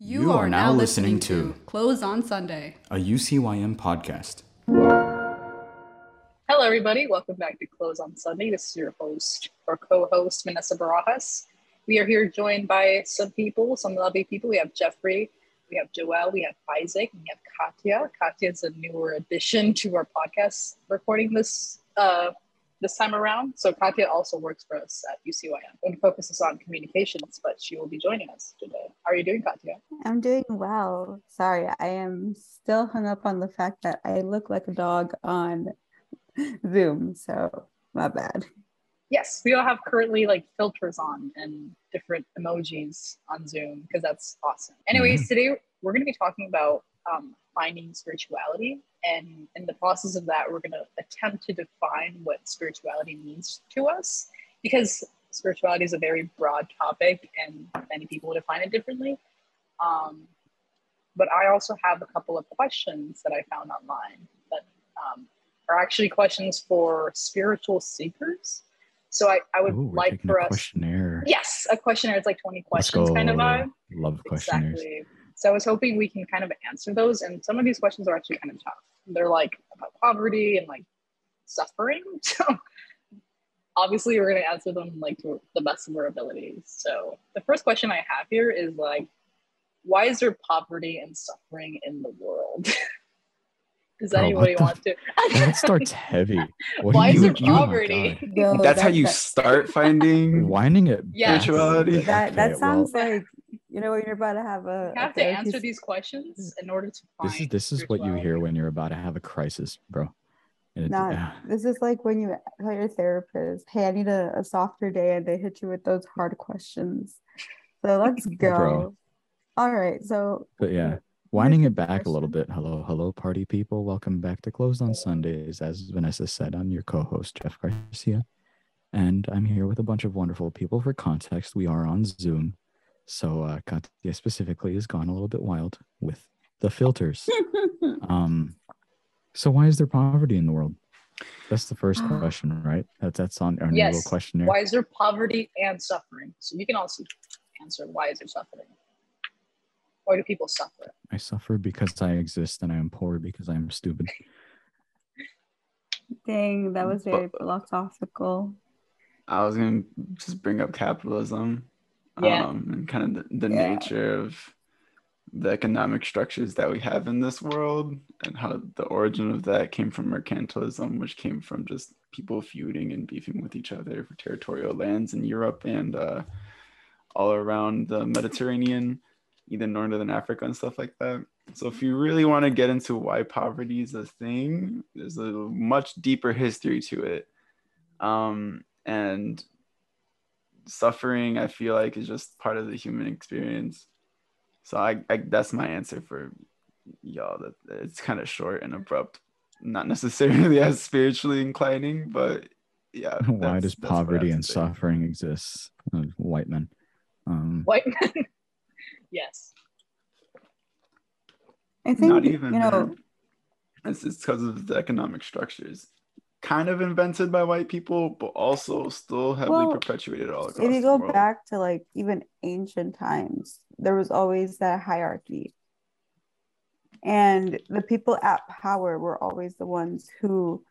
You, are, now listening to Close on Sunday. a UCYM podcast. Hello, everybody. Welcome back to Close on Sunday. This is your host or co-host, Vanessa Barajas. We are here joined by some people, some lovely people. We have Jeffrey, we have Joel, we have Isaac, and we have Katya. Katya is a newer addition to our podcast recording this uh, this time around. So Katya also works for us at UCYM and focuses on communications, but she will be joining us today. How are you doing, Katya? I'm doing well. Sorry, I am still hung up on the fact that I look like a dog on Zoom. So, my bad. Yes, we all have currently like filters on and different emojis on Zoom because that's awesome. Anyways, mm-hmm. today we're going to be talking about um, finding spirituality. And in the process of that, we're going to attempt to define what spirituality means to us because spirituality is a very broad topic and many people define it differently. Um, but I also have a couple of questions that I found online that um, are actually questions for spiritual seekers. So I, I would Ooh, like for a us, questionnaire. yes, a questionnaire. It's like 20 questions kind of vibe. Love questionnaires. Exactly. So I was hoping we can kind of answer those. And some of these questions are actually kind of tough. They're like about poverty and like suffering. So obviously we're going to answer them like to the best of our abilities. So the first question I have here is like, why is there poverty and suffering in the world? Does Bro, what anybody the want to? That starts heavy. What Why do is there oh poverty? God. Yo, That's how you that- start finding winding it. Yeah, Spirituality. That that Okay, sounds well, like you know when you're about to have a. You a have to answer these questions in order to find. This is this is what you hear when you're about to have a crisis, bro. And Not, ah, this is like when you tell your therapist, "Hey, I need a, a softer day," and they hit you with those hard questions. So let's go. Bro. All right, so but yeah, winding it back a little bit. Hello, hello, party people. Welcome back to Closed on Sundays. As Vanessa said, I'm your co-host Jeff Garcia, and I'm here with a bunch of wonderful people. For context, we are on Zoom, so uh, Katya specifically has gone a little bit wild with the filters. Um, so why is there poverty in the world? That's the first question, right? That's that's on our new little Yes. questionnaire. Why is there poverty and suffering? So you can also answer why is there suffering? Why do people suffer? I suffer because I exist, and I am poor because I am stupid. dang, that was very But- philosophical. I was gonna just bring up capitalism, Yeah. um, and kind of the, the Yeah. nature of the economic structures that we have in this world, and how the origin of that came from mercantilism, which came from just people feuding and beefing with each other for territorial lands in Europe and uh, all around the Mediterranean, either northern Africa and stuff like that. So if you really want to get into why poverty is a thing, there's a much deeper history to it. Um, and suffering, I feel like, is just part of the human experience. So I, I that's my answer for y'all. That it's kind of short and abrupt, not necessarily as spiritually inclining, but yeah. Why does that's what I have poverty and say. suffering exist? Uh, white men. Um, White men. yes. I think Not even. you know. man. It's it's because of the economic structures, kind of invented by white people, but also still heavily Well, perpetuated all across if you go back to like even ancient times, there was always that hierarchy. And the people at power were always the ones who,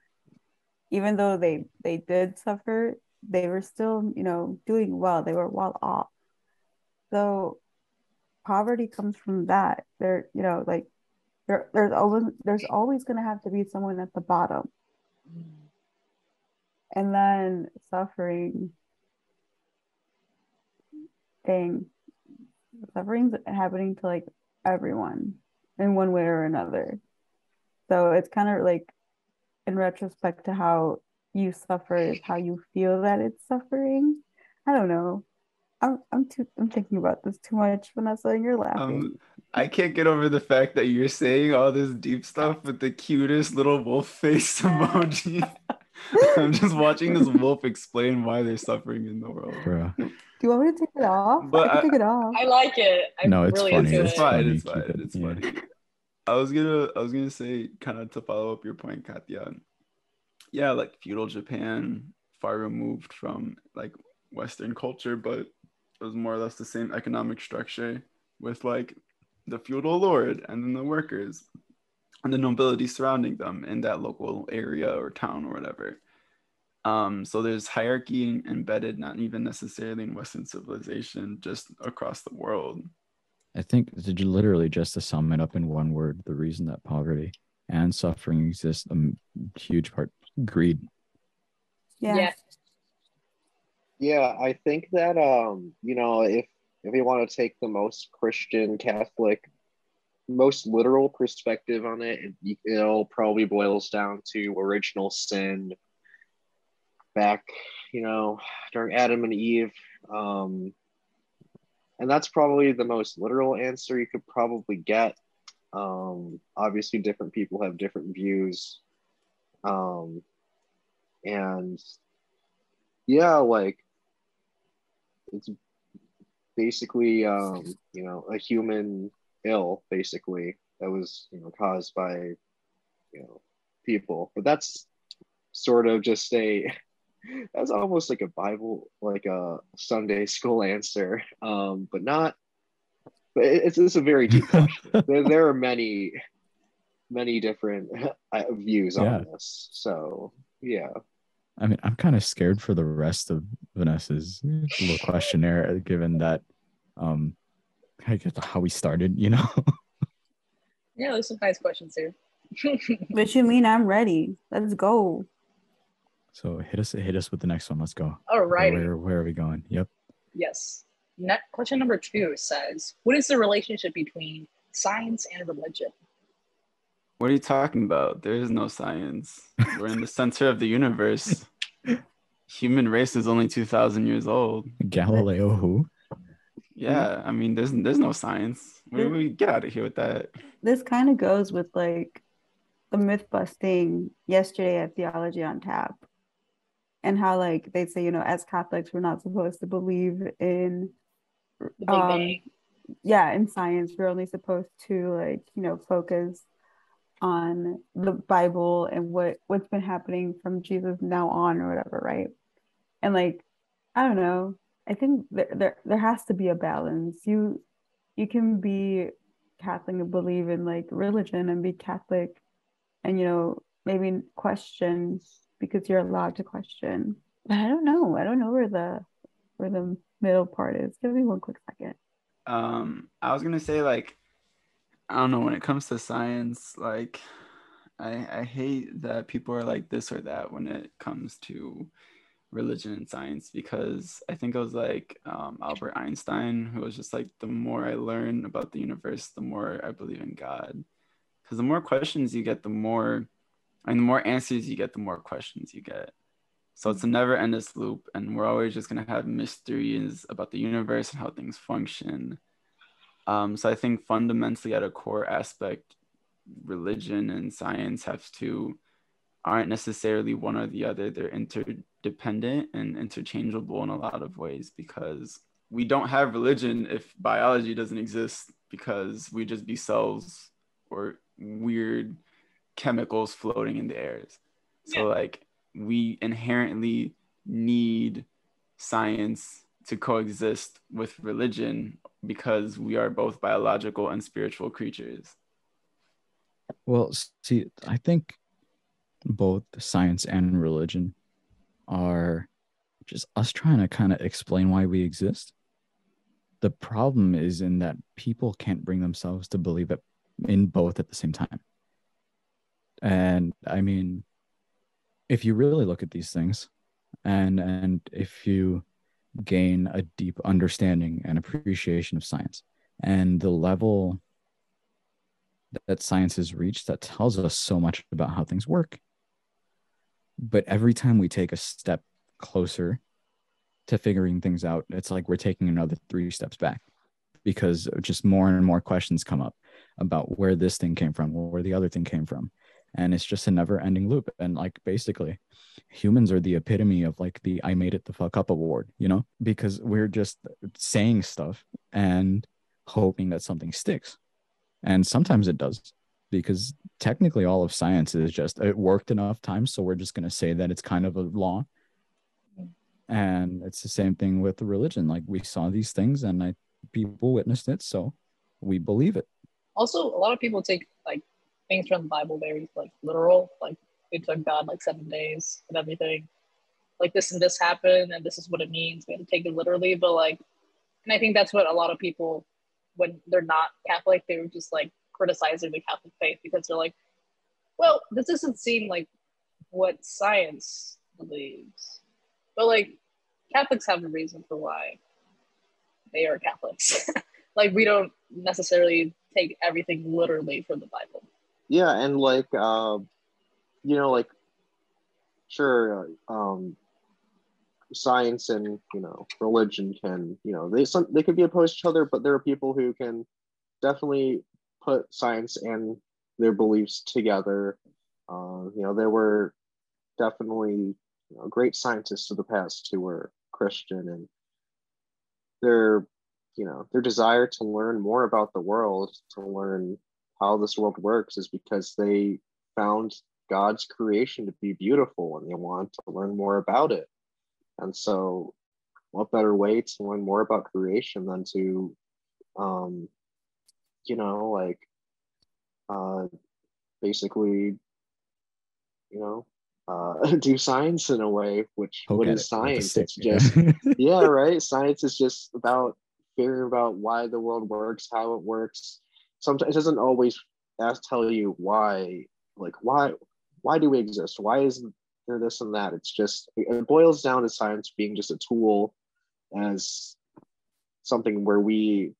even though they they did suffer, they were still, you know, doing well. They were well off. So poverty comes from that. There, you know, like there, there's always there's always gonna have to be someone at the bottom. And then suffering thing. Suffering's happening to like everyone in one way or another. So it's kind of like in retrospect to how you suffer is how you feel that it's suffering. I don't know. I'm i'm too i'm thinking about this too much vanessa and you're laughing. Um, I can't get over the fact that you're saying all this deep stuff with the cutest little wolf face emoji. I'm just watching this wolf explain why they're suffering in the world. bruh. do you want me to take it off But i can I- take it off I like it. I'm No, it's really funny. It's it. fine. funny, It's keep fine. It's yeah. funny. I was gonna I was gonna say kind of to follow up your point, Katya. Yeah, like feudal Japan, far removed from like Western culture, but it was more or less the same economic structure with like the feudal lord and then the workers and the nobility surrounding them in that local area or town or whatever. Um, so there's hierarchy embedded, not even necessarily in Western civilization, just across the world. I think did you literally just to sum it up in one word, the reason that poverty and suffering exist, a huge part, greed. Yeah. Yeah. Yeah, I think that um, you know, if if you want to take the most Christian Catholic, most literal perspective on it, it it'll probably boils down to original sin back, you know, during Adam and Eve. Um, and that's probably the most literal answer you could probably get. Um, obviously, different people have different views. Um, and yeah, like it's basically um, you know a human ill basically that was you know caused by you know people. But that's sort of just a that's almost like a bible like a sunday school answer. Um but not but it's, it's a very deep question. There, there are many many different uh, views Yeah. on this. So yeah I mean, I'm kind of scared for the rest of Vanessa's little questionnaire, given that, um, I guess how we started, you know. Yeah, there's some nice questions here. What you mean? I'm ready. Let's go. so hit us, hit us with the next one. Let's go. Alrighty. Where, where are we going? Yep. Yes. Ne- question number two says, "What is the relationship between science and religion?" What are you talking about? There is no science. We're in the center of the universe. Human race is only 2,000 years old. Galileo, who? Yeah, I mean, there's there's no science. We, we get out of here with that. This kind of goes with like the myth busting yesterday at Theology on Tap, and how like they say, you know, as Catholics, we're not supposed to believe in Um, yeah in science we're only supposed to like you know focus on the bible and what what's been happening from jesus now on or whatever right? And like i don't know. I think there there, there has to be a balance. You you can be catholic and believe in like religion and be catholic and you know maybe question because you're allowed to question. But i don't know. I don't know where the where the middle part is. Give me one quick second. Um, I was gonna say like, I don't know when it comes to science, like, I I hate that people are like this or that when it comes to religion and science because I think it was like um, Albert Einstein who was just like the more I learn about the universe, the more I believe in God. Because the more questions you get, the more, and the more answers you get, the more questions you get. So it's a never endless loop, and we're always just gonna have mysteries about the universe and how things function. Um, so I think fundamentally, at a core aspect, religion and science have to aren't necessarily one or the other. They're interdependent and interchangeable in a lot of ways because we don't have religion if biology doesn't exist because we'd just be cells or weird chemicals floating in the airs. So Yeah. like we inherently need science to coexist with religion because we are both biological and spiritual creatures. Well, see, I think both science and religion are just us trying to kind of explain why we exist. The problem is in that people can't bring themselves to believe it in both at the same time. And I mean, if you really look at these things and and if you gain a deep understanding and appreciation of science and the level that science has reached that tells us so much about how things work. But every time we take a step closer to figuring things out, it's like we're taking another three steps back because just more and more questions come up about where this thing came from, where the other thing came from. And it's just a never ending loop. And like basically, humans are the epitome of like the I made it the fuck up award, you know, because we're just saying stuff and hoping that something sticks. And sometimes it does because technically all of science is just it worked enough times. So we're just going to say that it's kind of a law. And it's the same thing with religion. Like we saw these things and I, people witnessed it. So we believe it. also a lot of people take things from the Bible very like literal. Like it took God like seven days and everything. Like this and this happened and this is what it means. We have to take it literally, but like, and I think that's what a lot of people, when they're not Catholic, they were just like criticizing the Catholic faith because they're like, well, this doesn't seem like what science believes. But like Catholics have a reason for why they are Catholics. like we don't necessarily take everything literally from the Bible. Yeah, and like uh, you know, like sure, um, science and you know religion can you know they some they could be opposed to each other, but there are people who can definitely put science and their beliefs together. Uh, you know, there were definitely you know, great scientists of the past who were Christian and their you know their desire to learn more about the world to learn how this world works is because they found God's creation to be beautiful and they want to learn more about it. And so, what better way to learn more about creation than to, um, you know, like, uh, basically, you know, uh, do science in a way, which what is science? Stick, it's just yeah, right. Science is just about figuring about why the world works, how it works. Sometimes it doesn't always ask tell you why, like why why do we exist? Why is there this and that? It's just it boils down to science being just a tool as something where we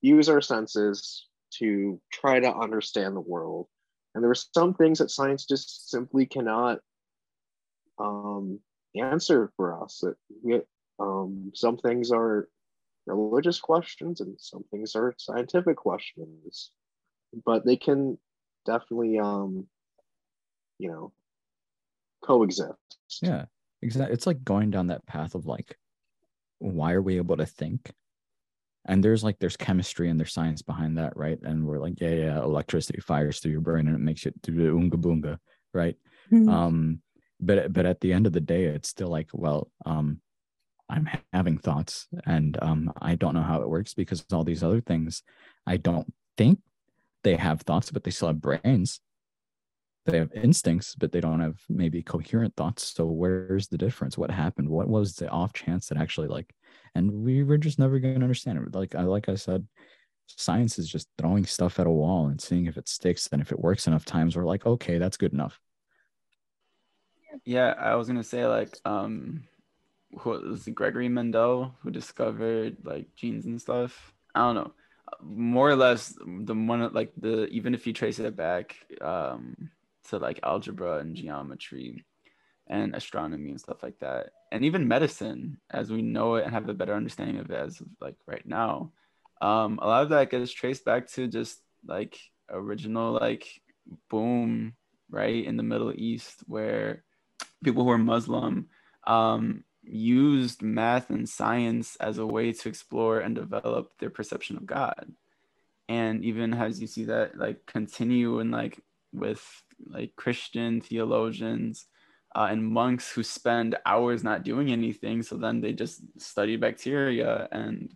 use our senses to try to understand the world. And there are some things that science just simply cannot um, answer for us. That we, um, some things are religious questions and some things are scientific questions, but they can definitely, um, you know, coexist. Yeah, exactly. It's like going down that path of like, why are we able to think? And there's like there's chemistry and there's science behind that, right? And we're like, yeah, yeah, electricity fires through your brain and it makes you do the unga boonga, right? Mm-hmm. Um, but but at the end of the day it's still like well um i'm having thoughts and um i don't know how it works because all these other things i don't think they have thoughts but they still have brains. They have instincts but they don't have maybe coherent thoughts. So where's the difference? What happened? What was the off chance that actually like and we were just never going to understand it. Like i like i said science is just throwing stuff at a wall and seeing if it sticks and if it works enough times we're like okay that's good enough. Yeah, I was gonna say like um who was Gregory Mendel who discovered like genes and stuff. I don't know. More or less the one like the even if you trace it back um to like algebra and geometry and astronomy and stuff like that. And even medicine as we know it and have a better understanding of it as of, like right now. Um a lot of that gets traced back to just like original like boom right in the Middle East where people who are Muslim um, used math and science as a way to explore and develop their perception of God. And even as you see that like continue and like with like Christian theologians uh, and monks who spend hours not doing anything, so then they just study bacteria. And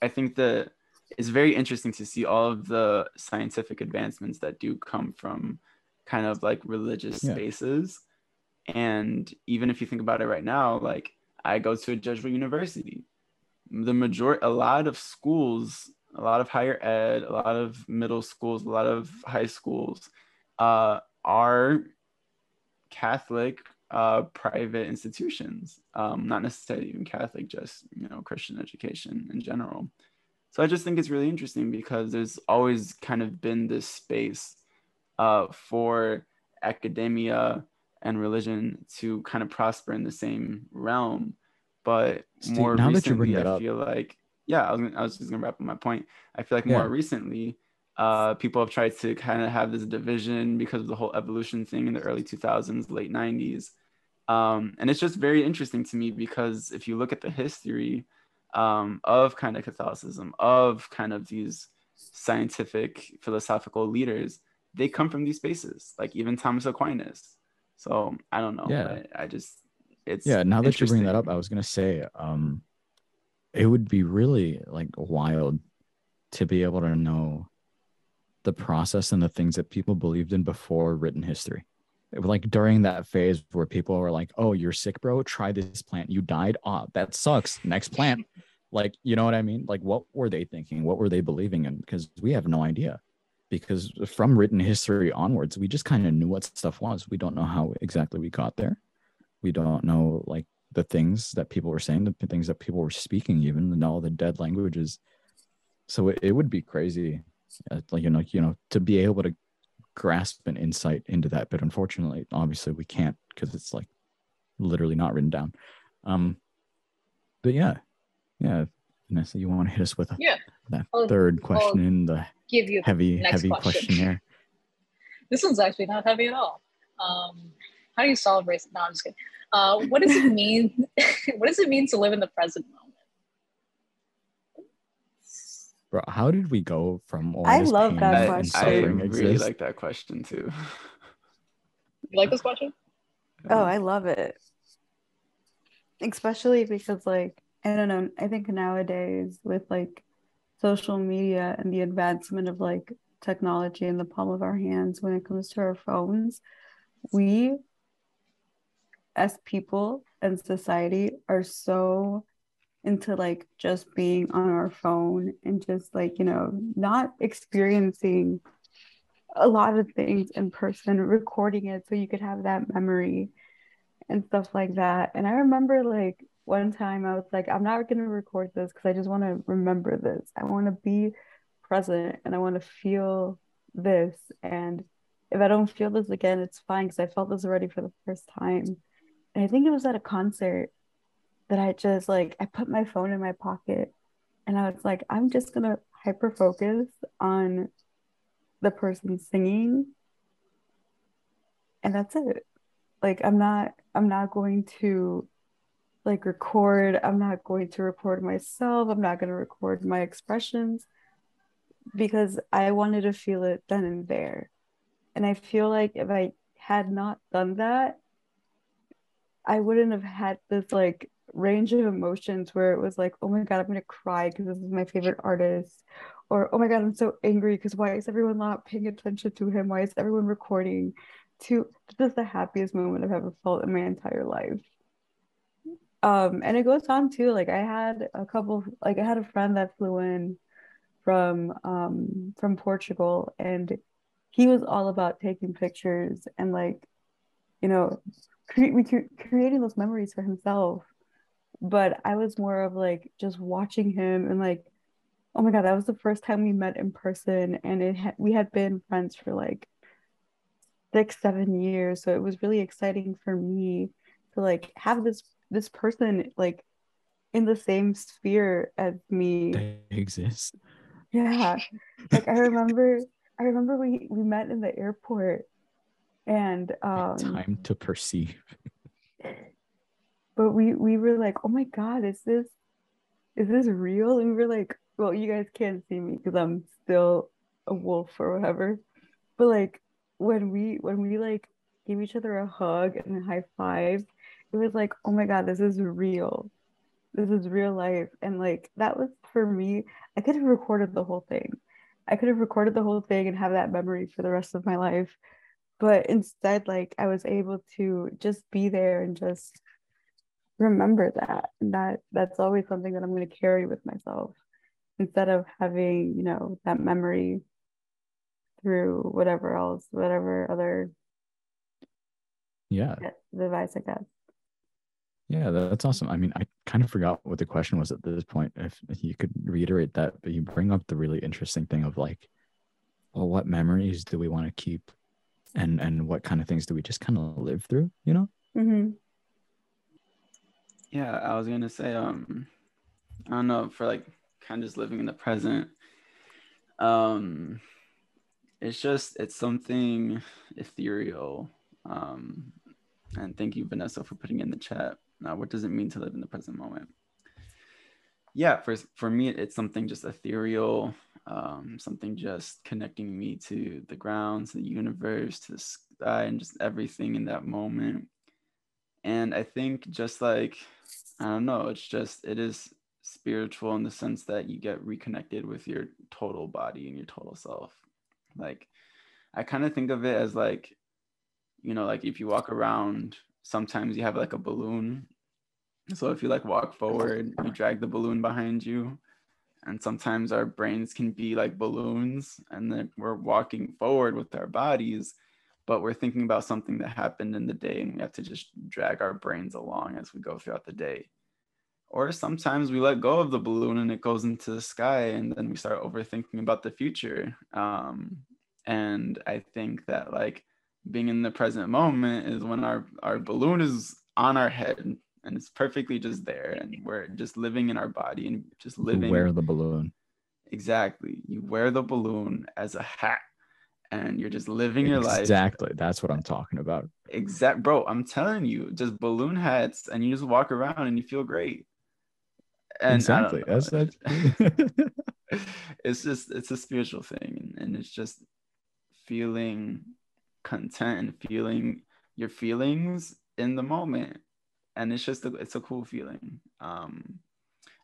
I think that it's very interesting to see all of the scientific advancements that do come from kind of like religious yeah. spaces and even if you think about it right now, like I go to a Jesuit university, the majority, a lot of schools, a lot of higher ed, a lot of middle schools, a lot of high schools uh, are Catholic uh, private institutions, um, not necessarily even Catholic, just you know Christian education in general. So I just think it's really interesting because there's always kind of been this space uh, for academia and religion to kind of prosper in the same realm. But Steve, more now recently, that you bring that I feel like yeah, I was, gonna, I was just gonna wrap up my point. I feel like yeah. more recently, uh, people have tried to kind of have this division because of the whole evolution thing in the early 2000s, late 90s. Um, and it's just very interesting to me because if you look at the history um, of kind of Catholicism, of kind of these scientific philosophical leaders, they come from these spaces, like even Thomas Aquinas. So I don't know. Yeah. I, I just it's yeah. Now that you bring that up, I was gonna say, um, it would be really like wild to be able to know the process and the things that people believed in before written history. It like during that phase where people were like, "Oh, you're sick, bro. Try this plant. You died. Ah, oh, that sucks. Next plant." like, you know what I mean? Like, what were they thinking? What were they believing in? Because we have no idea. Because from written history onwards, we just kind of knew what stuff was. We don't know how exactly we got there. We don't know like the things that people were saying, the things that people were speaking, even and all the dead languages. So it, it would be crazy, uh, like you know, you know, to be able to grasp an insight into that. But unfortunately, obviously, we can't because it's like literally not written down. Um, but yeah, yeah, Vanessa, you want to hit us with a, yeah. that I'll, third question I'll in the give you heavy, heavy question. questionnaire. this one's actually not heavy at all. Um, how do you solve race? No, I'm just kidding. Uh, what does it mean? what does it mean to live in the present moment? Bro, how did we go from all I this love pain that and question. I really exists? like that question too. You like this question? Oh, I love it. Especially because like I don't know, I think nowadays with like social media and the advancement of like technology in the palm of our hands when it comes to our phones, we as people and society are so into like just being on our phone and just like, you know, not experiencing a lot of things in person, recording it so you could have that memory and stuff like that. And I remember like one time I was like, I'm not going to record this because I just want to remember this. I want to be present and I want to feel this. And if I don't feel this again, it's fine because I felt this already for the first time. And I think it was at a concert that I just like, I put my phone in my pocket and I was like, I'm just going to hyper focus on the person singing. And that's it. Like, I'm not, I'm not going to like record, I'm not going to record myself. I'm not going to record my expressions because I wanted to feel it then and there. And I feel like if I had not done that, I wouldn't have had this like range of emotions where it was like, oh my God, I'm going to cry because this is my favorite artist. Or, oh my God, I'm so angry because why is everyone not paying attention to him? Why is everyone recording? To this is the happiest moment I've ever felt in my entire life. Um, and it goes on too. Like I had a couple, like I had a friend that flew in from um from Portugal and he was all about taking pictures and like, you know, cre- creating those memories for himself but i was more of like just watching him and like oh my god that was the first time we met in person and it ha- we had been friends for like six seven years so it was really exciting for me to like have this this person like in the same sphere as me They exist. yeah like i remember i remember we we met in the airport and um Time to perceive. but we we were like oh my god is this is this real and we were like well you guys can't see me because i'm still a wolf or whatever but like when we when we like gave each other a hug and a high five it was like oh my god this is real. This is real life. And like that was for me i could have recorded the whole thing. I could have recorded the whole thing and have that memory for the rest of my life. But instead like i was able to just be there and just remember that. And that that's always something that i'm going to carry with myself instead of having you know that memory through whatever else whatever other Yeah. device i guess Yeah, that's awesome. I mean, I kind of forgot what the question was at this point. If, if you could reiterate that, but you bring up the really interesting thing of like, well, what memories do we want to keep, and and what kind of things do we just kind of live through? You know? mm-hmm. Yeah, I was gonna say, um, I don't know, for like kind of just living in the present. Um, it's just it's something ethereal. Um, and thank you, Vanessa, for putting in the chat. Now, what does it mean to live in the present moment? Yeah, for for me, it's something just ethereal, um, something just connecting me to the ground, to the universe, to the sky, and just everything in that moment. And I think just like I don't know, it's just it is spiritual in the sense that you get reconnected with your total body and your total self. Like I kind of think of it as like, you know, like if you walk around, sometimes you have like a balloon. So if you like walk forward, you drag the balloon behind you. And sometimes our brains can be like balloons, and then we're walking forward with our bodies, but we're thinking about something that happened in the day, and we have to just drag our brains along as we go throughout the day. Or sometimes we let go of the balloon and it goes into the sky, and then we start overthinking about the future. Um, and i think that like being in the present moment is when our our balloon is on our head and it's perfectly just there and we're just living in our body and just living You wear the balloon. exactly you wear the balloon as a hat and you're just living your life Exactly. That's what I'm talking about. exact bro i'm telling you just balloon hats and you just walk around and you feel great and exactly. That's that. it's just it's a spiritual thing and it's just feeling content and feeling your feelings in the moment and it's just a, it's a cool feeling um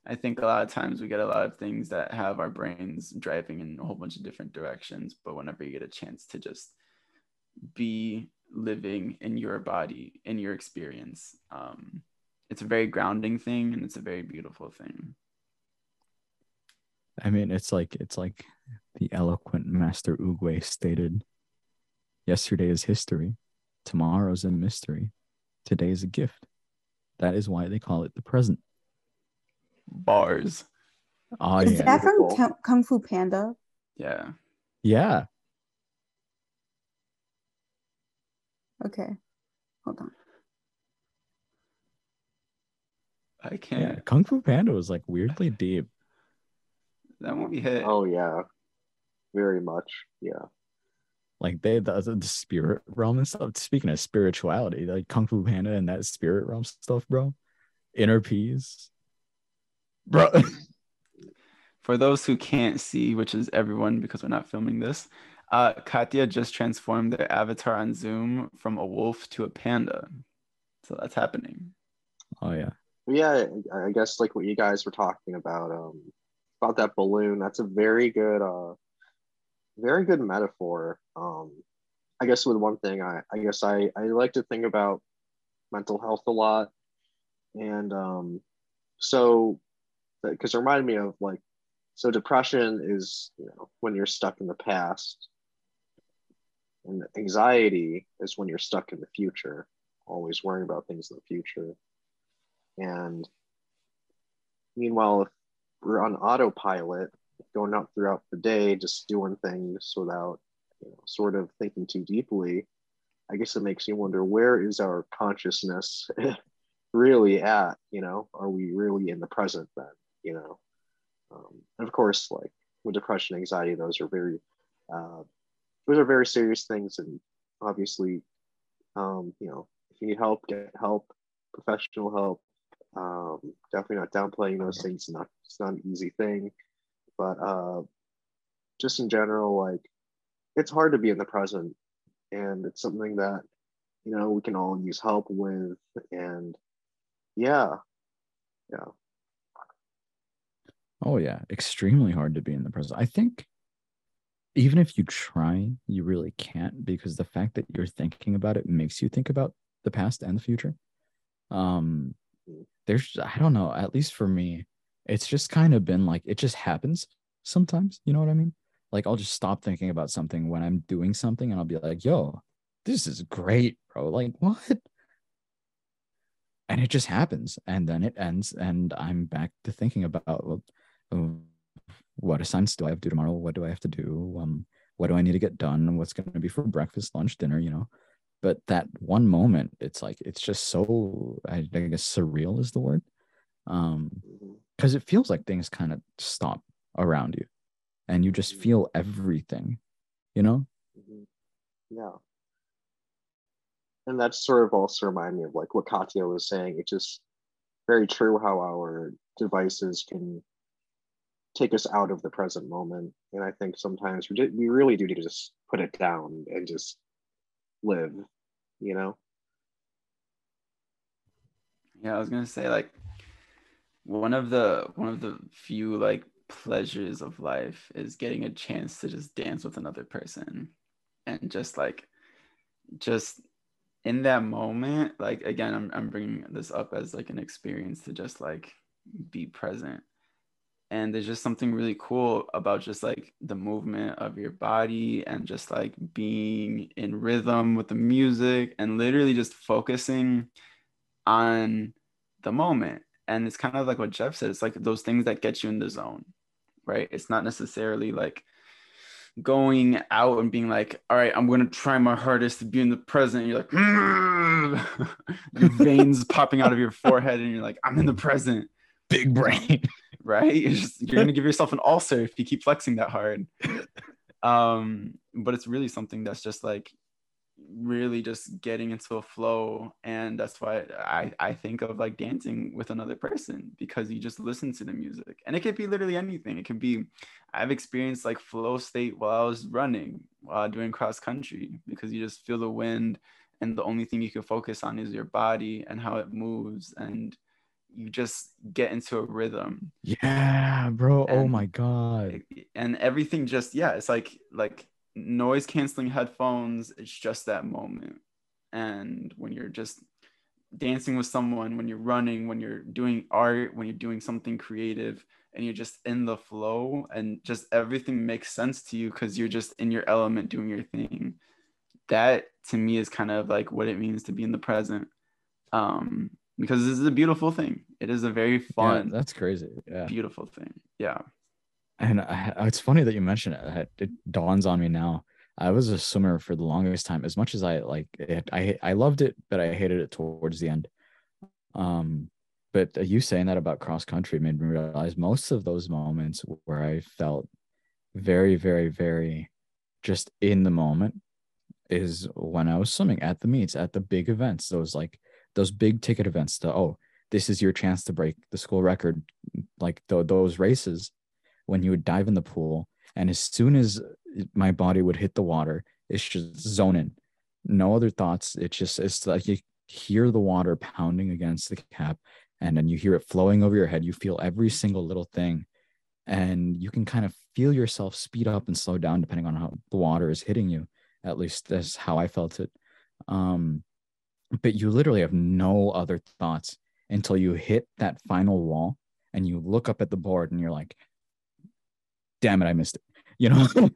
i think a lot of times we get a lot of things that have our brains driving in a whole bunch of different directions but whenever you get a chance to just be living in your body in your experience um it's a very grounding thing and it's a very beautiful thing I mean, it's like it's like the eloquent Master Oogway stated. Yesterday is history. Tomorrow's a mystery. Today is a gift. That is why they call it the present. bars Oh Is yeah. that from Beautiful. Kung- Kung Fu Panda? yeah Yeah. Okay, hold on. i can't Yeah, Kung Fu Panda was like weirdly deep. that movie hit Oh yeah, very much. Yeah. Like they the, the spirit realm and stuff. Speaking of spirituality, like Kung Fu Panda and that spirit realm stuff, bro. Inner peace. Bro. For those who can't see, which is everyone because we're not filming this, uh, Katya just transformed their avatar on Zoom from a wolf to a panda. So that's happening. oh yeah. yeah i I guess like what you guys were talking about um about that balloon that's a very good uh very good metaphor um i guess with one thing i i guess i i like to think about mental health a lot. And um so because it reminded me of like so depression is you know when you're stuck in the past. And anxiety is when you're stuck in the future always worrying about things in the future. And meanwhile, if we're on autopilot, going out throughout the day, just doing things without, you know, sort of thinking too deeply, I guess it makes you wonder where is our consciousness really at? You know, are we really in the present then? You know, um, and of course, like with depression, anxiety, those are very, uh, those are very serious things, and obviously, um, you know, if you need help, get help, professional help um, definitely not downplaying those things. Not it's not an easy thing, but uh, just in general, like it's hard to be in the present, and it's something that you know we can all use help with, and yeah, yeah, Oh yeah, extremely hard to be in the present. I think even if you try, you really can't because the fact that you're thinking about it makes you think about the past and the future. Um there's I don't know, at least for me, it's just kind of been like it just happens sometimes, you know what I mean? Like I'll just stop thinking about something when I'm doing something and I'll be like, "Yo, this is great, bro." Like, what? And it just happens and then it ends and I'm back to thinking about well, um, what assignments do I have to do tomorrow? What do I have to do? Um, what do I need to get done? What's going to be for breakfast, lunch, dinner? You know, but that one moment, it's like it's just so I, I guess surreal is the word, um. Because it feels like things kind of stop around you, and you just feel everything. You know? Mhm. yeah. And that sort of also remind me of like what Katya was saying. It's just very true how our devices can take us out of the present moment. And I think sometimes we, do, we really do need to just put it down and just live, you know? Yeah, I was gonna say like one of the one of the few like pleasures of life is getting a chance to just dance with another person. And just like just in that moment like again I'm, I'm bringing this up as like an experience to just like be present. And there's just something really cool about just like the movement of your body and just like being in rhythm with the music and literally just focusing on the moment and it's kind of like what jeff said it's like those things that get you in the zone right? It's not necessarily like going out and being like all right i'm going to try my hardest to be in the present you're like your veins popping out of your forehead and you're like i'm in the present. Big brain. Right? You're, just, you're going to give yourself an ulcer if you keep flexing that hard. Um but it's really something that's just like really just getting into a flow and that's why I, I think of like dancing with another person because you just listen to the music. And it could be literally anything. It could be i've experienced like flow state while i was running while doing cross country because you just feel the wind and the only thing you can focus on is your body and how it moves and you just get into a rhythm. Yeah bro. Oh and, oh my god. and everything just yeah it's like like noise canceling headphones it's just that moment. And when you're just dancing with someone when you're running when you're doing art when you're doing something creative and you're just in the flow and just everything makes sense to you because you're just in your element doing your thing. That to me is kind of like what it means to be in the present. Um because this is a beautiful thing. It is a very fun yeah, that's crazy. Yeah. beautiful thing. Yeah and I, it's funny that you mention it. It dawns on me now. I was a swimmer for the longest time. As much as I like it, I I loved it, but I hated it towards the end. Um, but you saying that about cross country made me realize most of those moments where I felt very, very, very just in the moment is when I was swimming at the meets, at the big events. Those like those big ticket events. To oh, this is your chance to break the school record. Like th- those races when you would dive in the pool and as soon as my body would hit the water it's just zoning. No other thoughts. It's just it's like you hear the water pounding against the cap and then you hear it flowing over your head. You feel every single little thing and you can kind of feel yourself speed up and slow down depending on how the water is hitting you. At least that's how i felt it. Um but you literally have no other thoughts until you hit that final wall and you look up at the board and you're like damn it, I missed it. You know?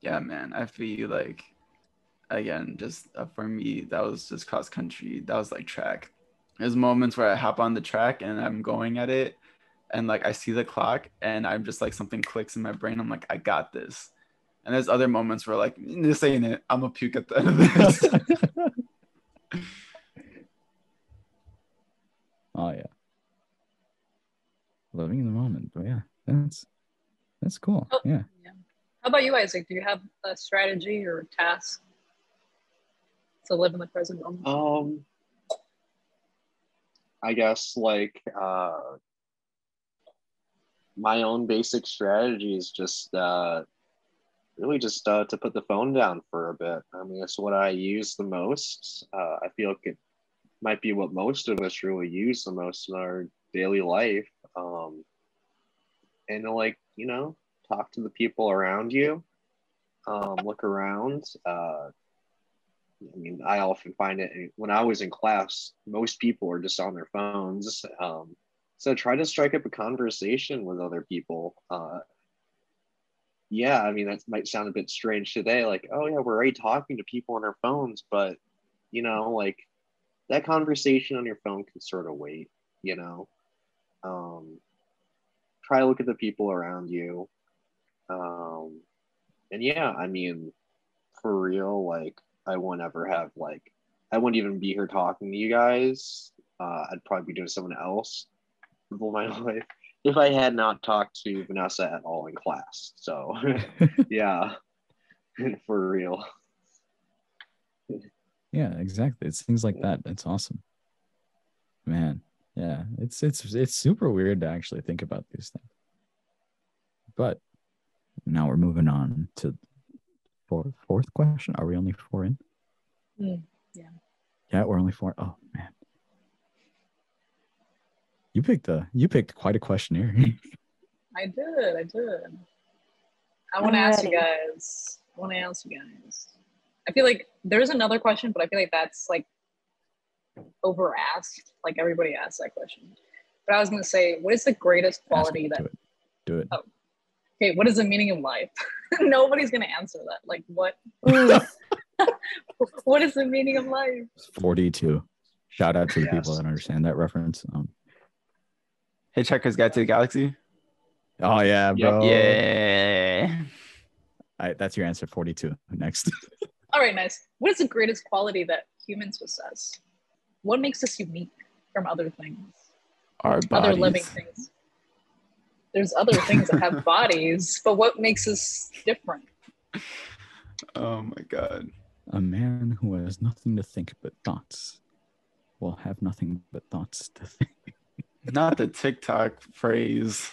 yeah, man. I feel like again, just uh, for me, that was just cross country. That was like track. There's moments where I hop on the track and I'm going at it, and like I see the clock, and I'm just like something clicks in my brain. I'm like, I got this. And there's other moments where like this ain't it. I'm a puke at the end of this. Oh yeah. Living in the moment. But yeah, that's that's cool. Oh, yeah. yeah. How about you, Isaac? Do you have a strategy or a task to live in the present moment? Um I guess like uh my own basic strategy is just uh really just uh, to put the phone down for a bit. I mean, it's what I use the most. Uh, I feel like it might be what most of us really use the most in our daily life. Um, and like, you know, talk to the people around you, um, look around. Uh, I mean, I often find it when I was in class, most people are just on their phones. Um, so try to strike up a conversation with other people. Uh, yeah, I mean, that might sound a bit strange today. Like, oh, yeah, we're already talking to people on our phones, but, you know, like, that conversation on your phone can sort of wait, you know. Um, try to look at the people around you. Um, and yeah, I mean, for real, like I won't ever have like I wouldn't even be here talking to you guys. Uh, I'd probably be doing someone else my life if I had not talked to Vanessa at all in class. So yeah, for real. Yeah, exactly. It's things like that. It's awesome. Man, yeah, it's it's it's super weird to actually think about these things. But now we're moving on to fourth fourth question. Are we only four in? Mm, yeah. Yeah, we're only four. Oh man. You picked a you picked quite a questionnaire. I did. I did. I want to ask you guys. I want to ask you guys. I feel like there's another question, but I feel like that's like over asked. Like everybody asks that question. But I was gonna say, what is the greatest quality Ask that? Do it. Do it. Oh. Okay, what is the meaning of life? Nobody's gonna answer that. Like, what? What is the meaning of life? 42. Shout out to the people that understand that reference. Um, Hitchhiker's Guide to the Galaxy. oh yeah, bro. Yeah. I, that's your answer. 42. Next. All right, nice. What is the greatest quality that humans possess? What makes us unique from other things, Our bodies. other living things? There's other things that have bodies, but what makes us different? Oh my god. A man who has nothing to think but thoughts will have nothing but thoughts to think. Not the TikTok phrase.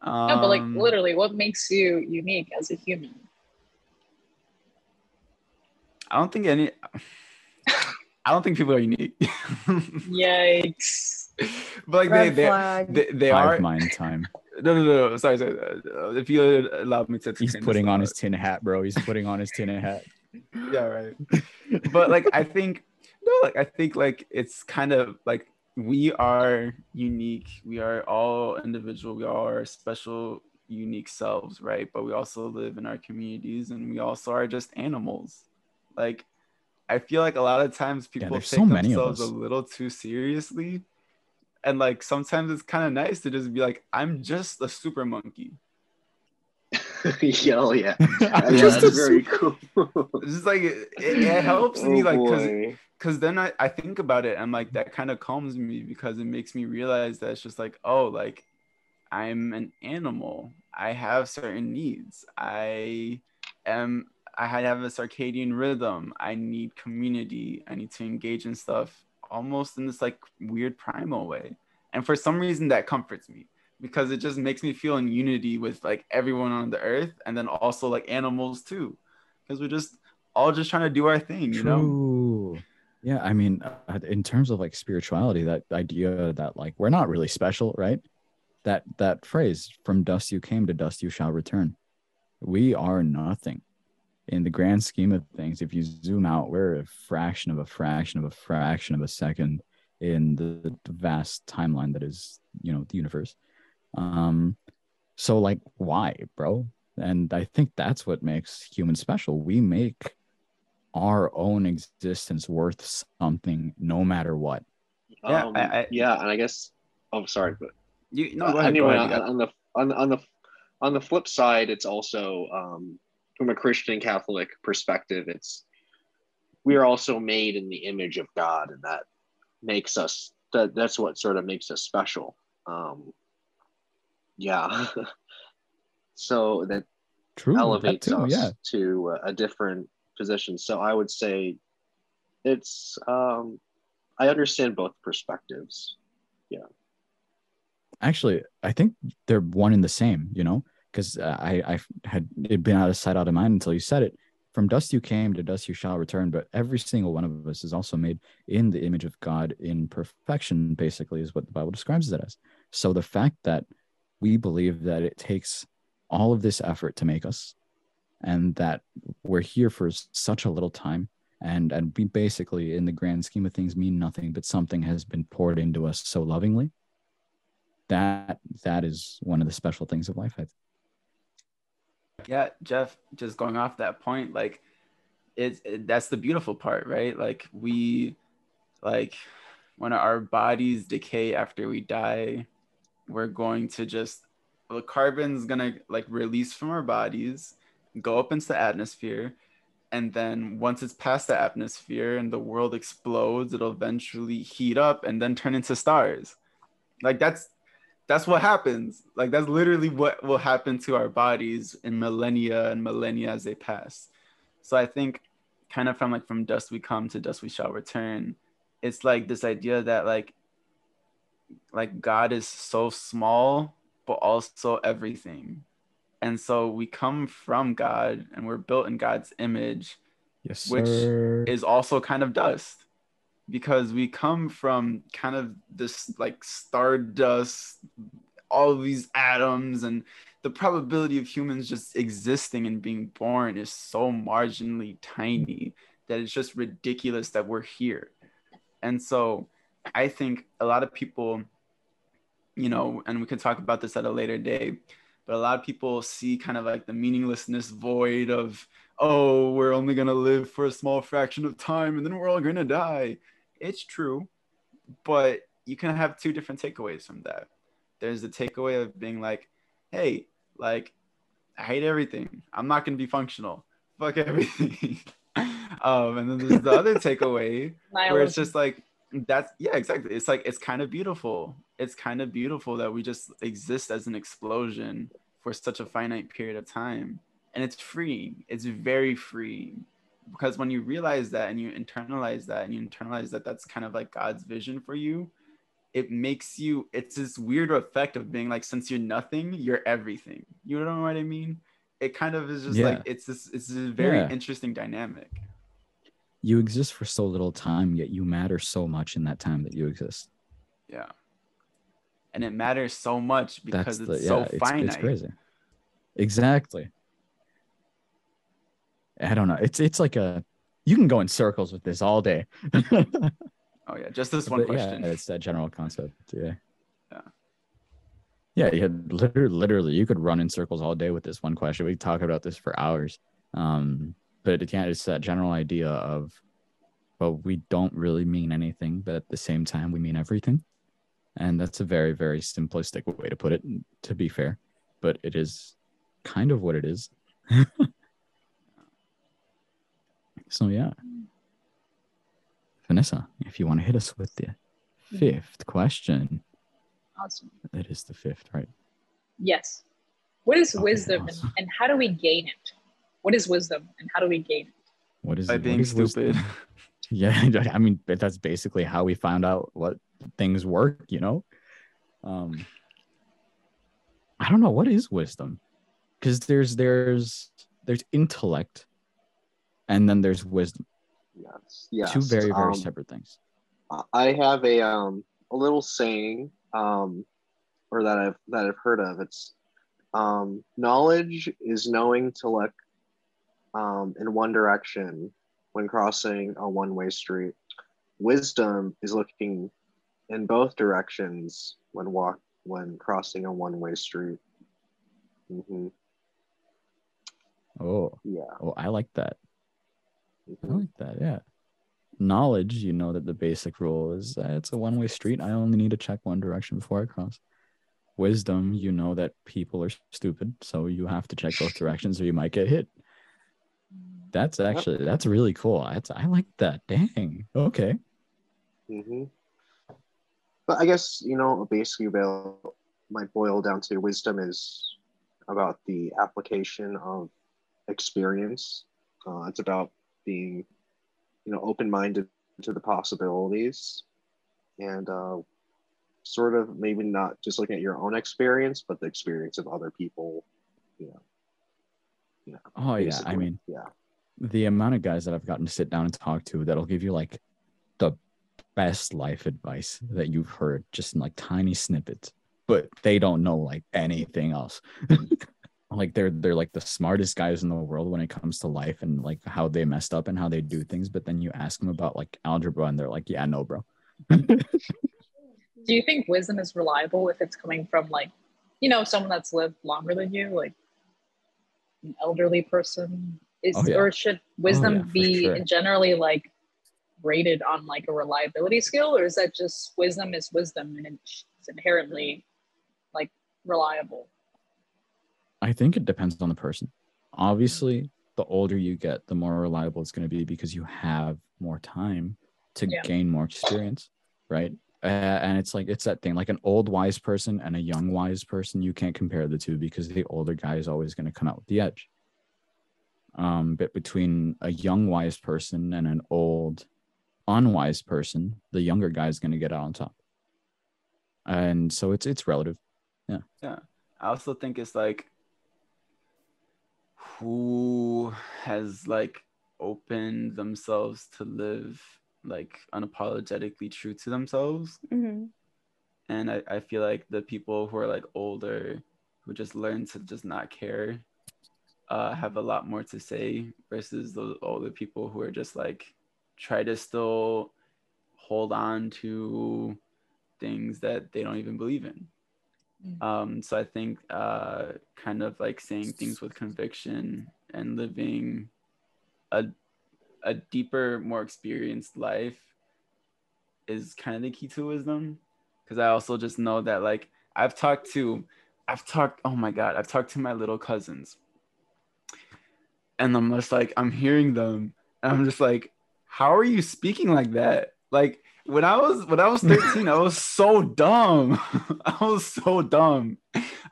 Um, no, but like literally, what makes you unique as a human? I don't think any. I don't think people are unique. Yikes! but like red they they flag. they, they Hive are. mind time. No, no, no, no. Sorry, sorry. Uh, if you allow me to. He's putting on his tin hat, bro. He's putting on his tin hat. yeah right but like i think no like i think like it's kind of like we are unique we are all individual we all are special unique selves right but we also live in our communities and we also are just animals like i feel like a lot of times people there's take so many themselves a little too seriously. And like sometimes it's kind of nice to just be like i'm just a super monkey. Yeah, oh, yeah. I'm yeah, just that's a very cool. it's just like it, it helps Oh, me like because because then I, I think about it and like that kind of calms me because it makes me realize that it's just like oh like i'm an animal. I have certain needs. I am i had to have a circadian rhythm i need community i need to engage in stuff almost in this like weird primal way and for some reason that comforts me because it just makes me feel in unity with like everyone on the earth and then also like animals too because we're just all just trying to do our thing you know True. Yeah, I mean, uh, in terms of like spirituality, that idea that like we're not really special, right? That that phrase, "From dust you came, to dust you shall return." We are nothing in the grand scheme of things. If you zoom out, we're a fraction of a fraction of a fraction of a second in the vast timeline that is, you know, the universe. Um, so like, why, bro? And I think that's what makes humans special. We make our own existence worth something no matter what. Yeah, Um, I- I- yeah, and I guess. Oh, sorry, but you no Uh, ahead, anyway, on, on the on on the on the flip side, it's also um, from a Christian Catholic perspective, it's we are also made in the image of God, and that makes us that that's what sort of makes us special. Um, yeah, so that True. that elevates too, us yeah. to a different position. So I would say it's um, I understand both perspectives. Yeah. Actually, I think they're one and the same, you know, because uh, I I had it been out of sight, out of mind until you said it. From dust you came, to dust you shall return. But every single one of us is also made in the image of God in perfection, basically, is what the Bible describes it as. So the fact that we believe that it takes all of this effort to make us and that we're here for such a little time and and we basically in the grand scheme of things mean nothing but something has been poured into us so lovingly that that is one of the special things of life I think. Yeah jeff just going off that point like it's it, that's the beautiful part right? Like we like when our bodies decay after we die we're going to just the carbon's gonna like release from our bodies go up into the atmosphere and then once it's past the atmosphere and the world explodes it'll eventually heat up and then turn into stars. Like that's that's what happens. Like that's literally what will happen to our bodies in millennia and millennia as they pass. So i think kind of from like from dust we come to dust we shall return it's like this idea that like like god is so small but also everything. And so we come from god and we're built in god's image yes Which sir. is also kind of dust because we come from kind of this like stardust, all these atoms, and the probability of humans just existing and being born is so marginally tiny that it's just ridiculous that we're here. And so I think a lot of people, you know, and we can talk about this at a later day, but a lot of people see kind of like the meaninglessness void of, oh, we're only going to live for a small fraction of time and then we're all going to die. It's true, but you can have two different takeaways from that. There's the takeaway of being like, hey, like, I hate everything. I'm not going to be functional. Fuck everything. um, and then there's the other takeaway where it's just like, that's yeah exactly it's like it's kind of beautiful it's kind of beautiful that we just exist as an explosion for such a finite period of time and it's free it's very free because when you realize that and you internalize that and you internalize that that's kind of like god's vision for you it makes you it's this weird effect of being like since you're nothing you're everything you know what i mean it kind of is just yeah. like it's this it's a very yeah. interesting dynamic you exist for so little time, yet you matter so much in that time that you exist. Yeah. And it matters so much because That's it's yeah, so finite. It's, crazy. Exactly. I don't know. It's it's like a you can go in circles with this all day. oh yeah, just this one but, question. Yeah, it's that general concept. Yeah. Yeah. Yeah, yeah, literally, literally, you could run in circles all day with this one question. We talk about this for hours. Um, but again, it's that general idea of, well, we don't really mean anything, but at the same time, we mean everything. And that's a very, very simplistic way to put it, to be fair, but it is kind of what it is. so, yeah. Vanessa, if you want to hit us with the fifth question. Awesome. That is the fifth, right? Yes. What is okay, wisdom awesome. and, and how do we gain it? what is wisdom and how do we gain it? What is by being is stupid? yeah, I mean that's basically how we found out what things work. You know, um, I don't know what is wisdom, because there's there's there's intellect, and then there's wisdom. Yes, yes. Two very very um, separate things. I have a um a little saying um or that I've that I've heard of. It's um knowledge is knowing to look um, in one direction when crossing a one way street. Wisdom is looking in both directions when walk when crossing a one way street. Mm-hmm. Oh, yeah. Oh, I like that. Mm-hmm. I like that. Yeah. Knowledge, you know that the basic rule is that it's a one way street. I only need to check one direction before I cross. Wisdom, you know that people are stupid, so you have to check both directions or you might get hit. That's actually that's really cool. That's I like that. Dang. Okay. Mm-hmm. But I guess you know basically about might boil down to wisdom is about the application of experience. Uh, it's about being you know open minded to the possibilities and uh, sort of maybe not just looking at your own experience but the experience of other people you know. You know oh yeah i mean yeah. the amount of guys that I've gotten to sit down and talk to that'll give you like the best life advice that you've heard just in like tiny snippets, but they don't know like anything else. like they're they're like the smartest guys in the world when it comes to life and like how they messed up and how they do things, but then you ask them about like algebra and they're like, "Yeah, no, bro." do you think wisdom is reliable if it's coming from like, you know, someone that's lived longer than you, like an elderly person is oh, yeah. or should wisdom oh, yeah, be sure. generally like rated on like a reliability scale or is that just wisdom is wisdom and it's inherently like reliable i think it depends on the person obviously the older you get the more reliable it's going to be because you have more time to yeah. gain more experience right uh, and it's like it's that thing like an old wise person and a young wise person you can't compare the two because the older guy is always going to come out with the edge um, but between a young wise person and an old unwise person, the younger guy is going to get out on top. And so it's it's relative. Yeah. Yeah. I also think it's like who has like opened themselves to live like unapologetically true to themselves. Mhm. And I, I feel like the people who are like older who just learn to just not care uh, have a lot more to say versus the older people who are just like try to still hold on to things that they don't even believe in. Mm. Um, so I think uh, kind of like saying things with conviction and living a a deeper, more experienced life is kind of the key to wisdom. Because I also just know that like I've talked to, I've talked. Oh my god, I've talked to my little cousins, and I'm just like I'm hearing them, and I'm just like, how are you speaking like that? Like when I was when I was 13, I was so dumb. I was so dumb.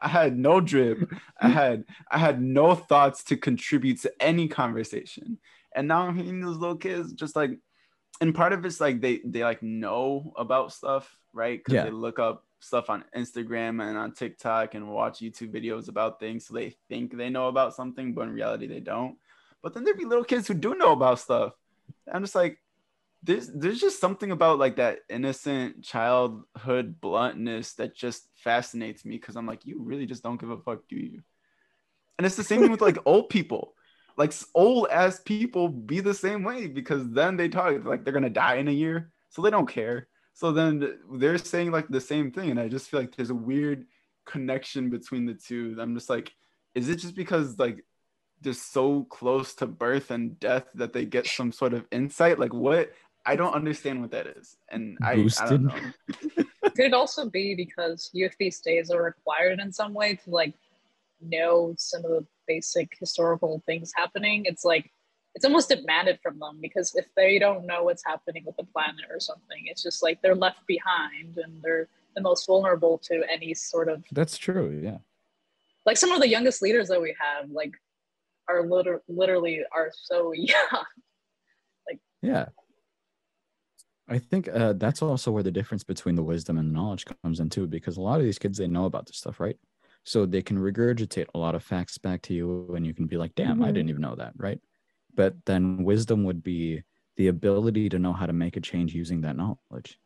I had no drip. I had I had no thoughts to contribute to any conversation. And now I'm hearing those little kids just like and part of it's like they they like know about stuff, right? Because Yeah. they look up stuff on Instagram and on TikTok and watch YouTube videos about things. So they think they know about something, but in reality they don't. But then there'd be little kids who do know about stuff. I'm just like, there's there's just something about like that innocent childhood bluntness that just fascinates me because I'm like, you really just don't give a fuck, do you? And it's the same thing with like old people. Like old ass people be the same way because then they talk like they're gonna die in a year, so they don't care. So then they're saying like the same thing, and I just feel like there's a weird connection between the two. I'm just like, is it just because like they're so close to birth and death that they get some sort of insight? Like what? I don't understand what that is, and I, I Boosted? don't know. Could it also be because youth these days are required in some way to like know some of the basic historical things happening? It's like it's almost demanded from them because if they don't know what's happening with the planet or something, it's just like they're left behind and they're the most vulnerable to any sort of That's true. Yeah. like some of the youngest leaders that we have like are liter- literally are so young. Like. Yeah. I think uh, that's also where the difference between the wisdom and the knowledge comes in too, because a lot of these kids they know about this stuff, right? So they can regurgitate a lot of facts back to you, and you can be like, "Damn, I Mhm. didn't even know that," right? But then wisdom would be the ability to know how to make a change using that knowledge.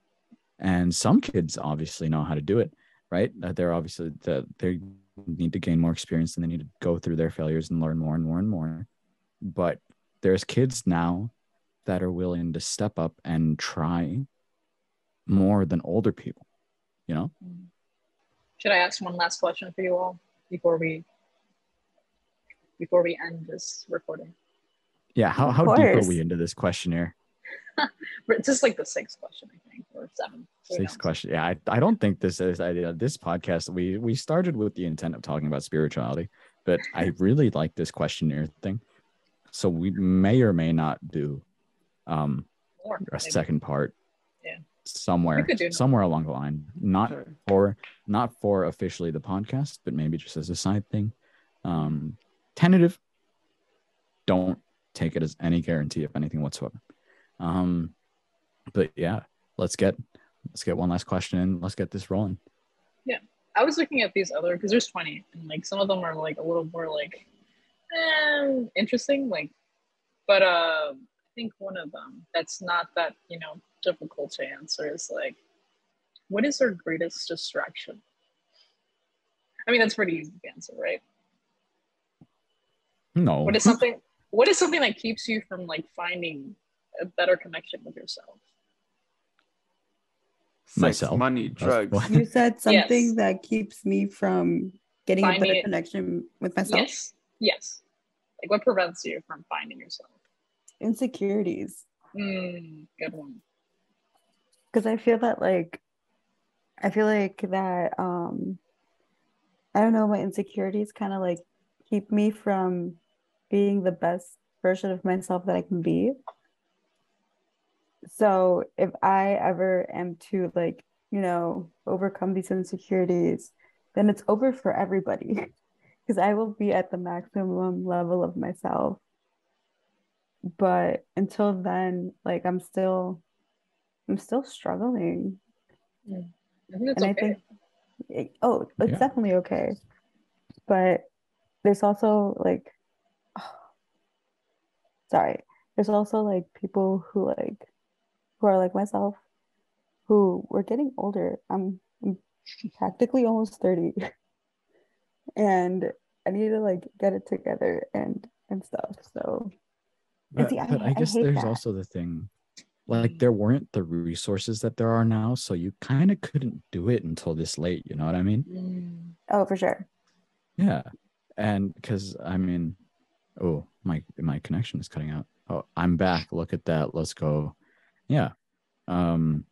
And some kids obviously know how to do it, right? Uh, They're obviously the, they need to gain more experience and they need to go through their failures and learn more and more and more. But there's kids now that are willing to step up and try more than older people, you know? Should I ask one last question for you all before we before we end this recording? Yeah. How, how deep are we into this questionnaire? It's just like the sixth question, I think, or seven. So Sixth don't- question. Yeah, I, I don't think this is I, uh, this podcast. We we started with the intent of talking about spirituality, but I really like this questionnaire thing. So we may or may not do um More, a maybe. second part. Yeah. Somewhere, We could do- somewhere along the line. Not Sure. for not for officially the podcast, but maybe just as a side thing. Um, tentative. Don't take it as any guarantee of anything whatsoever. Um, but yeah, let's get let's get one last question in. Let's get this rolling. Yeah. I was looking at these other because there's 20, and like some of them are like a little more like eh, interesting, like. But uh, I think one of them that's not that you know difficult to answer is like, what is our greatest distraction? I mean, that's pretty easy to answer, right? No, What is something? What is something that keeps you from like finding a better connection with yourself? Sex, Myself. money, drugs. You said something Yes. that keeps me from getting a Finding better it- connection with myself. Yes, yes. Like what prevents you from finding yourself? Insecurities. Mm, good one. because I feel that like I feel like that um I don't know my insecurities kind of like keep me from being the best version of myself that I can be. So if I ever am to like, you know, overcome these insecurities, then it's over for everybody because I will be at the maximum level of myself. But until then, like I'm still I'm still struggling. I think that's And I think oh, it's Yeah. definitely okay. But there's also like sorry, there's also like people who like who are like myself, who we're getting older. I'm, I'm practically almost 30. and I need to like get it together and and stuff. So But, see, I- but I, I guess hate there's that. also the thing, like there weren't the resources that there are now, so you kind of couldn't do it until this late. You know what I mean? Mm. oh for sure. Yeah, and because I mean, oh my my connection is cutting out. Oh, I'm back. Look at that. Let's go. Yeah. Um.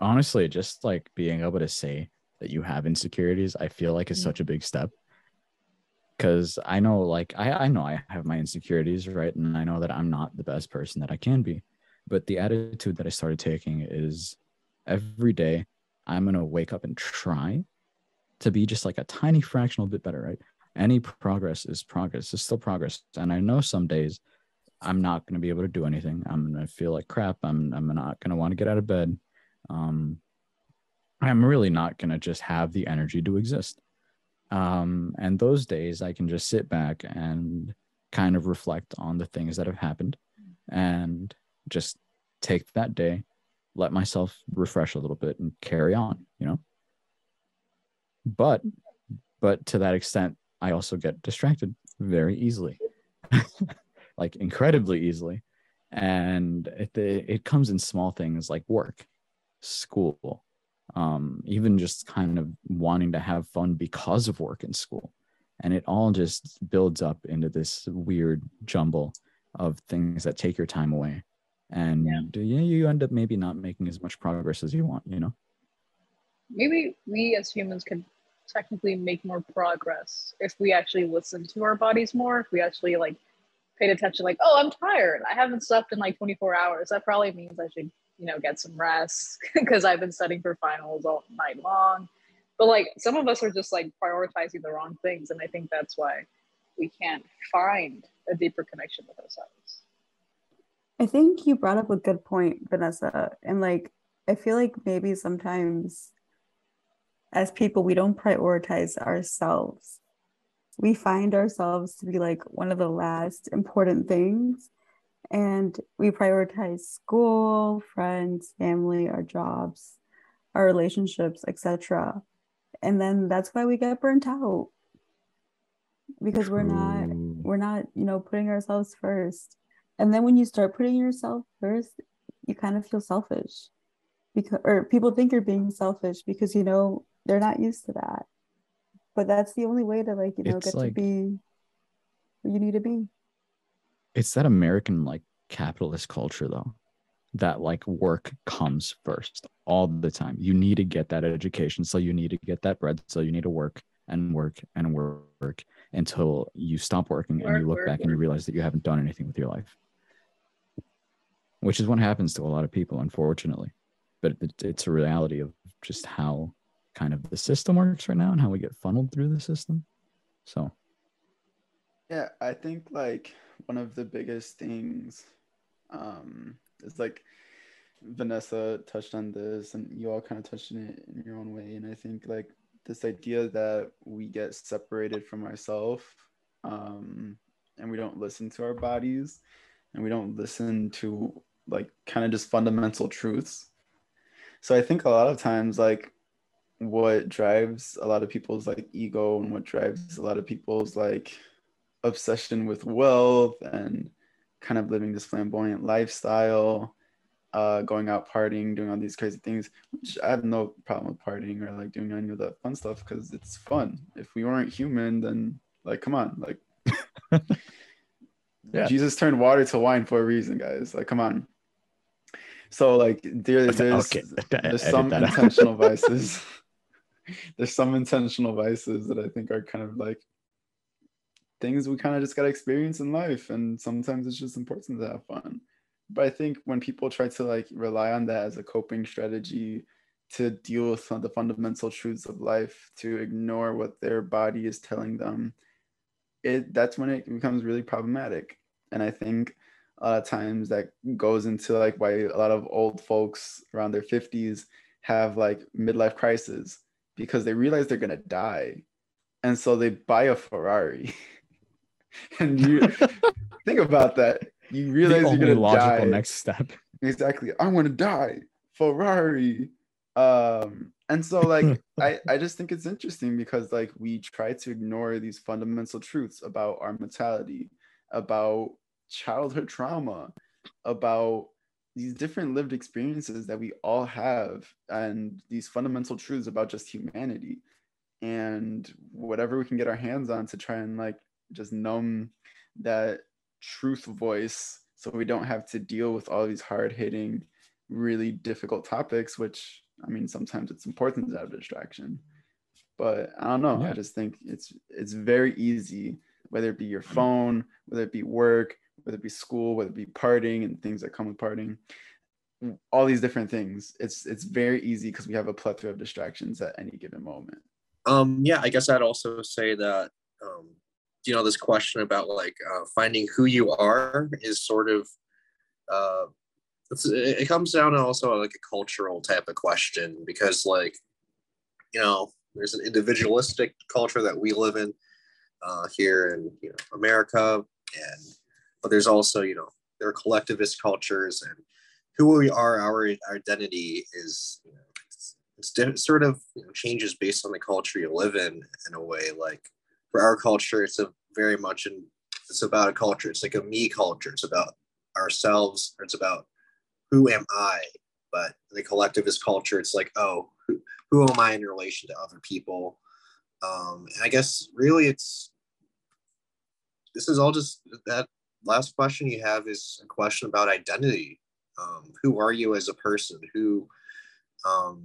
Honestly, just like being able to say that you have insecurities, I feel like is Mm. such a big step. Because I know, like, I I know I have my insecurities, right, and I know that I'm not the best person that I can be. But the attitude that I started taking is every day I'm gonna wake up and try to be just like a tiny fractional bit better, right? Any progress is progress. It's still progress. And I know some days I'm not to be able to do anything. I'm to feel like crap. I'm, I'm not to want to get out of bed. Um, I'm really not to just have the energy to exist. Um, and those days I can just sit back and kind of reflect on the things that have happened and just take that day, let myself refresh a little bit and carry on, you know? But but to that extent, I also get distracted very easily, like incredibly easily. And it, it comes in small things like work, school, um, even just kind of wanting to have fun because of work and school. And it all just builds up into this weird jumble of things that take your time away. And yeah, you end up maybe not making as much progress as you want, you know? maybe we as humans could technically make more progress if we actually listen to our bodies more if we actually like paid attention like oh i'm tired i haven't slept in like 24 hours that probably means i should you know get some rest because i've been studying for finals all night long but like some of us are just like prioritizing the wrong things and i think that's why we can't find a deeper connection with ourselves I think you brought up a good point, Vanessa. And like, I feel like maybe sometimes as people, we don't prioritize ourselves. We find ourselves to be like one of the last important things. And we prioritize school, friends, family, our jobs, our relationships, etc. And then that's why we get burnt out. Because we're not we're not you know putting ourselves first. And then when you start putting yourself first you kind of feel selfish. Because or people think you're being selfish because you know they're not used to that. But that's the only way to like you know It's get like- to be you need to be it's that American like capitalist culture though that like work comes first all the time. You need to get that education, so you need to get that bread, so you need to work and work and work until you stop working and you look work, back and you realize that you haven't done anything with your life. Which is what happens to a lot of people, unfortunately. But it's a reality of just how kind of the system works right now and how we get funneled through the system. So Yeah, I think like one of the biggest things um is like Vanessa touched on this and you all kind of touched on it in your own way. And I think like this idea that we get separated from ourselves um and we don't listen to our bodies and we don't listen to like kind of just fundamental truths. So I think a lot of times like what drives a lot of people's like ego and what drives a lot of people's like obsession with wealth and kind of living this flamboyant lifestyle uh going out partying doing all these crazy things which i have no problem with partying or like doing any of that fun stuff because it's fun. If we weren't human then like come on like Yeah. jesus turned water to wine for a reason guys. Like come on. So like there, there's Okay, there's some intentional vices. There's some intentional vices that i think are kind of like things we kind of just got to experience in life and sometimes it's just important to have fun. But i think when people try to like rely on that as a coping strategy to deal with some of the fundamental truths of life to ignore what their body is telling them it that's when it becomes really problematic. And i think a lot of times that goes into like why a lot of old folks around their 50s have like midlife crisis because they realize they're going to die. And so they buy a ferrari and you think about that you realize the you're to logical die next step. exactly. I want to die. Ferrari. Um, and so like I, I just think it's interesting because like we try to ignore these fundamental truths about our mentality, about childhood trauma, about these different lived experiences that we all have and these fundamental truths about just humanity and whatever we can get our hands on to try and like just numb that truth voice so we don't have to deal with all these hard hitting really difficult topics which i mean sometimes it's important to have a distraction. But i don't know. Yeah. i just think it's it's very easy whether it be your phone whether it be work whether it be school whether it be partying and things that come with partying all these different things. It's it's very easy because we have a plethora of distractions at any given moment. Um yeah i guess i'd also say that um you know this question about like uh, finding who you are is sort of uh, it comes down to also like a cultural type of question because like you know there's an individualistic culture that we live in uh, here in you know America. And but there's also you know there are collectivist cultures and who we are our identity is you know it's, it's sort of you know, changes based on the culture you live in in a way like for our culture, it's a very much and it's about a culture. It's like a me culture. It's about ourselves. It's about who am I? But the collectivist culture, it's like, oh, who, who am I in relation to other people? Um, and I guess really it's this is all just that last question you have is a question about identity. Um, who are you as a person? Who, um,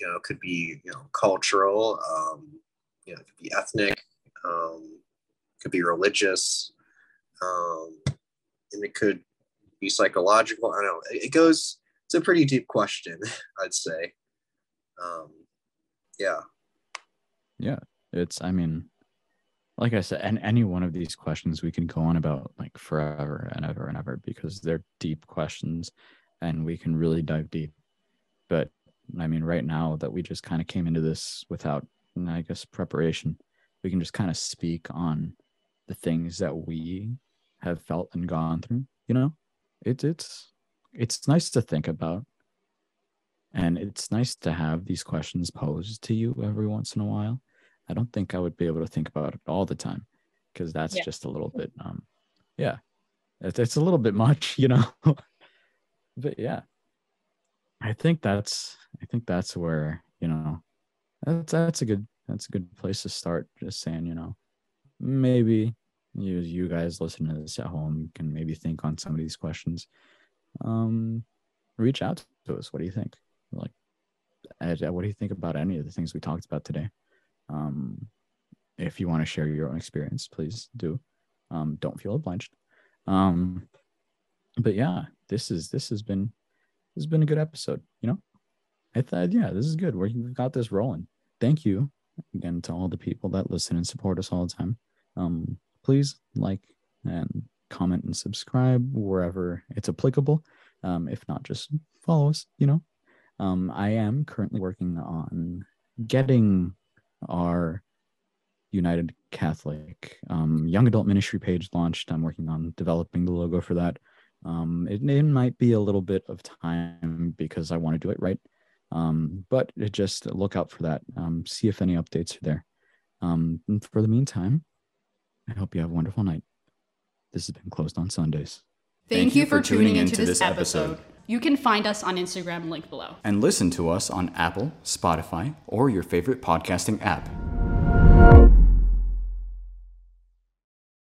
you know, could be you know cultural, um, you know, it could be ethnic, um, could be religious, um, and it could be psychological. I don't know. It goes. It's a pretty deep question, I'd say. Um, yeah. Yeah, it's. I mean, like I said, and any one of these questions we can go on about like forever and ever and ever because they're deep questions, and we can really dive deep. But I mean, right now that we just kind of came into this without, I guess, preparation we can just kind of speak on the things that we have felt and gone through you know? It's it's it's nice to think about. And it's nice to have these questions posed to you every once in a while. I don't think i would be able to think about it all the time because that's yeah. just a little bit um yeah it's, it's a little bit much you know? But yeah i think that's i think that's where you know that's that's a good that's a good place to start. Just saying, you know, maybe you you guys listening to this at home can maybe think on some of these questions. Um, reach out to us. What do you think? Like, what do you think about any of the things we talked about today? Um, if you want to share your own experience, please do. Um, don't feel obliged. Um, but yeah, this is this has been this has been a good episode. You know, I thought yeah, this is good. We've got this rolling. Thank you again to all the people that listen and support us all the time. Um, please like and comment and subscribe wherever it's applicable. Um, if not, just follow us. You know, um, I am currently working on getting our United Catholic um, young adult ministry page launched. I'm working on developing the logo for that. Um, it, it might be a little bit of time because I want to do it right. Um, but just look out for that. Um, see if any updates are there. Um, for the meantime, I hope you have a wonderful night. This has been Closed on Sundays. Thank, Thank you for tuning into this episode. You can find us on Instagram, link below. And listen to us on Apple, Spotify, or your favorite podcasting app.